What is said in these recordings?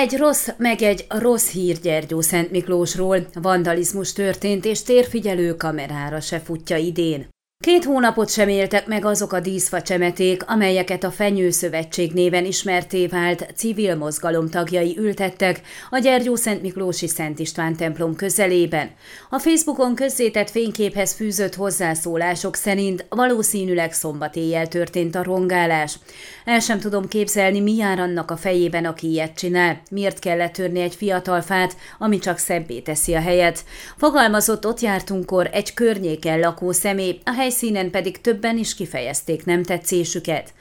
Egy rossz, meg egy rossz hír Gyergyó Szent Miklósról. Vandalizmus történt, és térfigyelő kamerára se futja idén. Két hónapot sem éltek meg azok a díszfa csemeték, amelyeket a Fenyőszövetség néven ismerté vált civil mozgalom tagjai ültettek a Gyergyó Szent Miklósi Szent István templom közelében. A Facebookon közzétett fényképhez fűzött hozzászólások szerint valószínűleg szombat éjjel történt a rongálás. El sem tudom képzelni, mi jár annak a fejében, aki ilyet csinál. Miért kellett törni egy fiatal fát, ami csak szebbé teszi a helyet. Fogalmazott ott jártunkkor egy környéken lakó személy, a helyszínen pedig többen is kifejezték nem tetszésüket.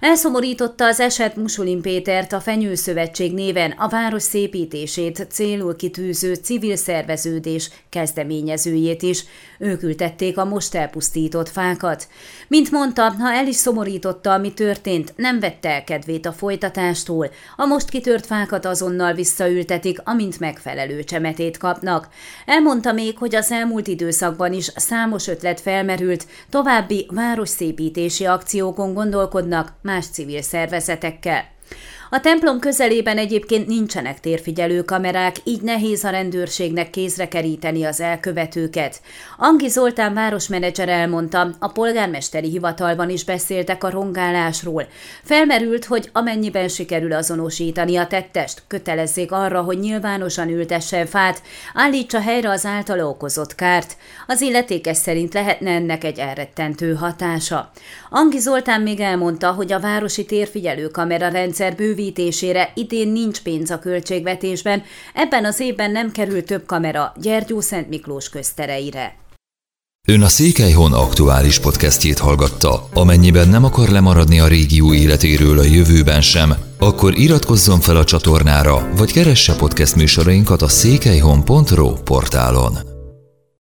Elszomorította az eset Musulin Pétert a Fenyőszövetség néven a város szépítését célul kitűző civil szerveződés kezdeményezőjét is. Ők ültették a most elpusztított fákat. Mint mondta, ha el is szomorította, ami történt, nem vette el kedvét a folytatástól. A most kitört fákat azonnal visszaültetik, amint megfelelő csemetét kapnak. Elmondta még, hogy az elmúlt időszakban is számos ötlet felmerült, további városszépítési akciókon gondolkodnak, más civil szervezetekkel. A templom közelében egyébként nincsenek térfigyelő kamerák, így nehéz a rendőrségnek kézre keríteni az elkövetőket. Angi Zoltán városmenedzser elmondta, a polgármesteri hivatalban is beszéltek a rongálásról. Felmerült, hogy amennyiben sikerül azonosítani a tettest, kötelezzék arra, hogy nyilvánosan ültessen fát, állítsa helyre az általa okozott kárt. Az illetékes szerint lehetne ennek egy elrettentő hatása. Angi Zoltán még elmondta, hogy a városi térfigyelő kamera rendszer bőv bővítésére idén nincs pénz a költségvetésben, ebben az évben nem kerül több kamera Gyergyó Szent Miklós köztereire. Ön a Székelyhon aktuális podcastjét hallgatta. Amennyiben nem akar lemaradni a régió életéről a jövőben sem, akkor iratkozzon fel a csatornára, vagy keresse podcast műsorainkat a székelyhon.pro portálon.